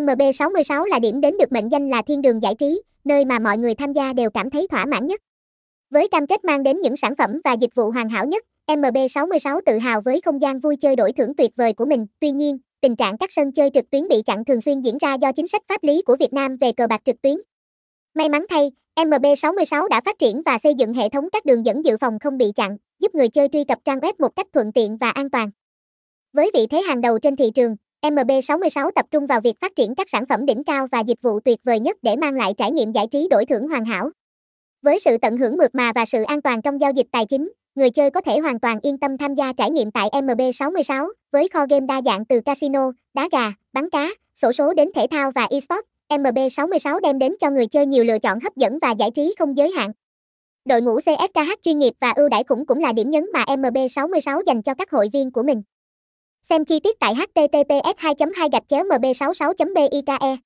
MB66 là điểm đến được mệnh danh là thiên đường giải trí, nơi mà mọi người tham gia đều cảm thấy thỏa mãn nhất. Với cam kết mang đến những sản phẩm và dịch vụ hoàn hảo nhất, MB66 tự hào với không gian vui chơi đổi thưởng tuyệt vời của mình. Tuy nhiên, tình trạng các sân chơi trực tuyến bị chặn thường xuyên diễn ra do chính sách pháp lý của Việt Nam về cờ bạc trực tuyến. May mắn thay, MB66 đã phát triển và xây dựng hệ thống các đường dẫn dự phòng không bị chặn, giúp người chơi truy cập trang web một cách thuận tiện và an toàn. Với vị thế hàng đầu trên thị trường, MB66 tập trung vào việc phát triển các sản phẩm đỉnh cao và dịch vụ tuyệt vời nhất để mang lại trải nghiệm giải trí đổi thưởng hoàn hảo. Với sự tận hưởng mượt mà và sự an toàn trong giao dịch tài chính, người chơi có thể hoàn toàn yên tâm tham gia trải nghiệm tại MB66 với kho game đa dạng từ casino, đá gà, bắn cá, sổ số đến thể thao và esports. MB66 đem đến cho người chơi nhiều lựa chọn hấp dẫn và giải trí không giới hạn. Đội ngũ CSKH chuyên nghiệp và ưu đãi khủng cũng là điểm nhấn mà MB66 dành cho các hội viên của mình. Xem chi tiết tại https 2 2 mb 66 bike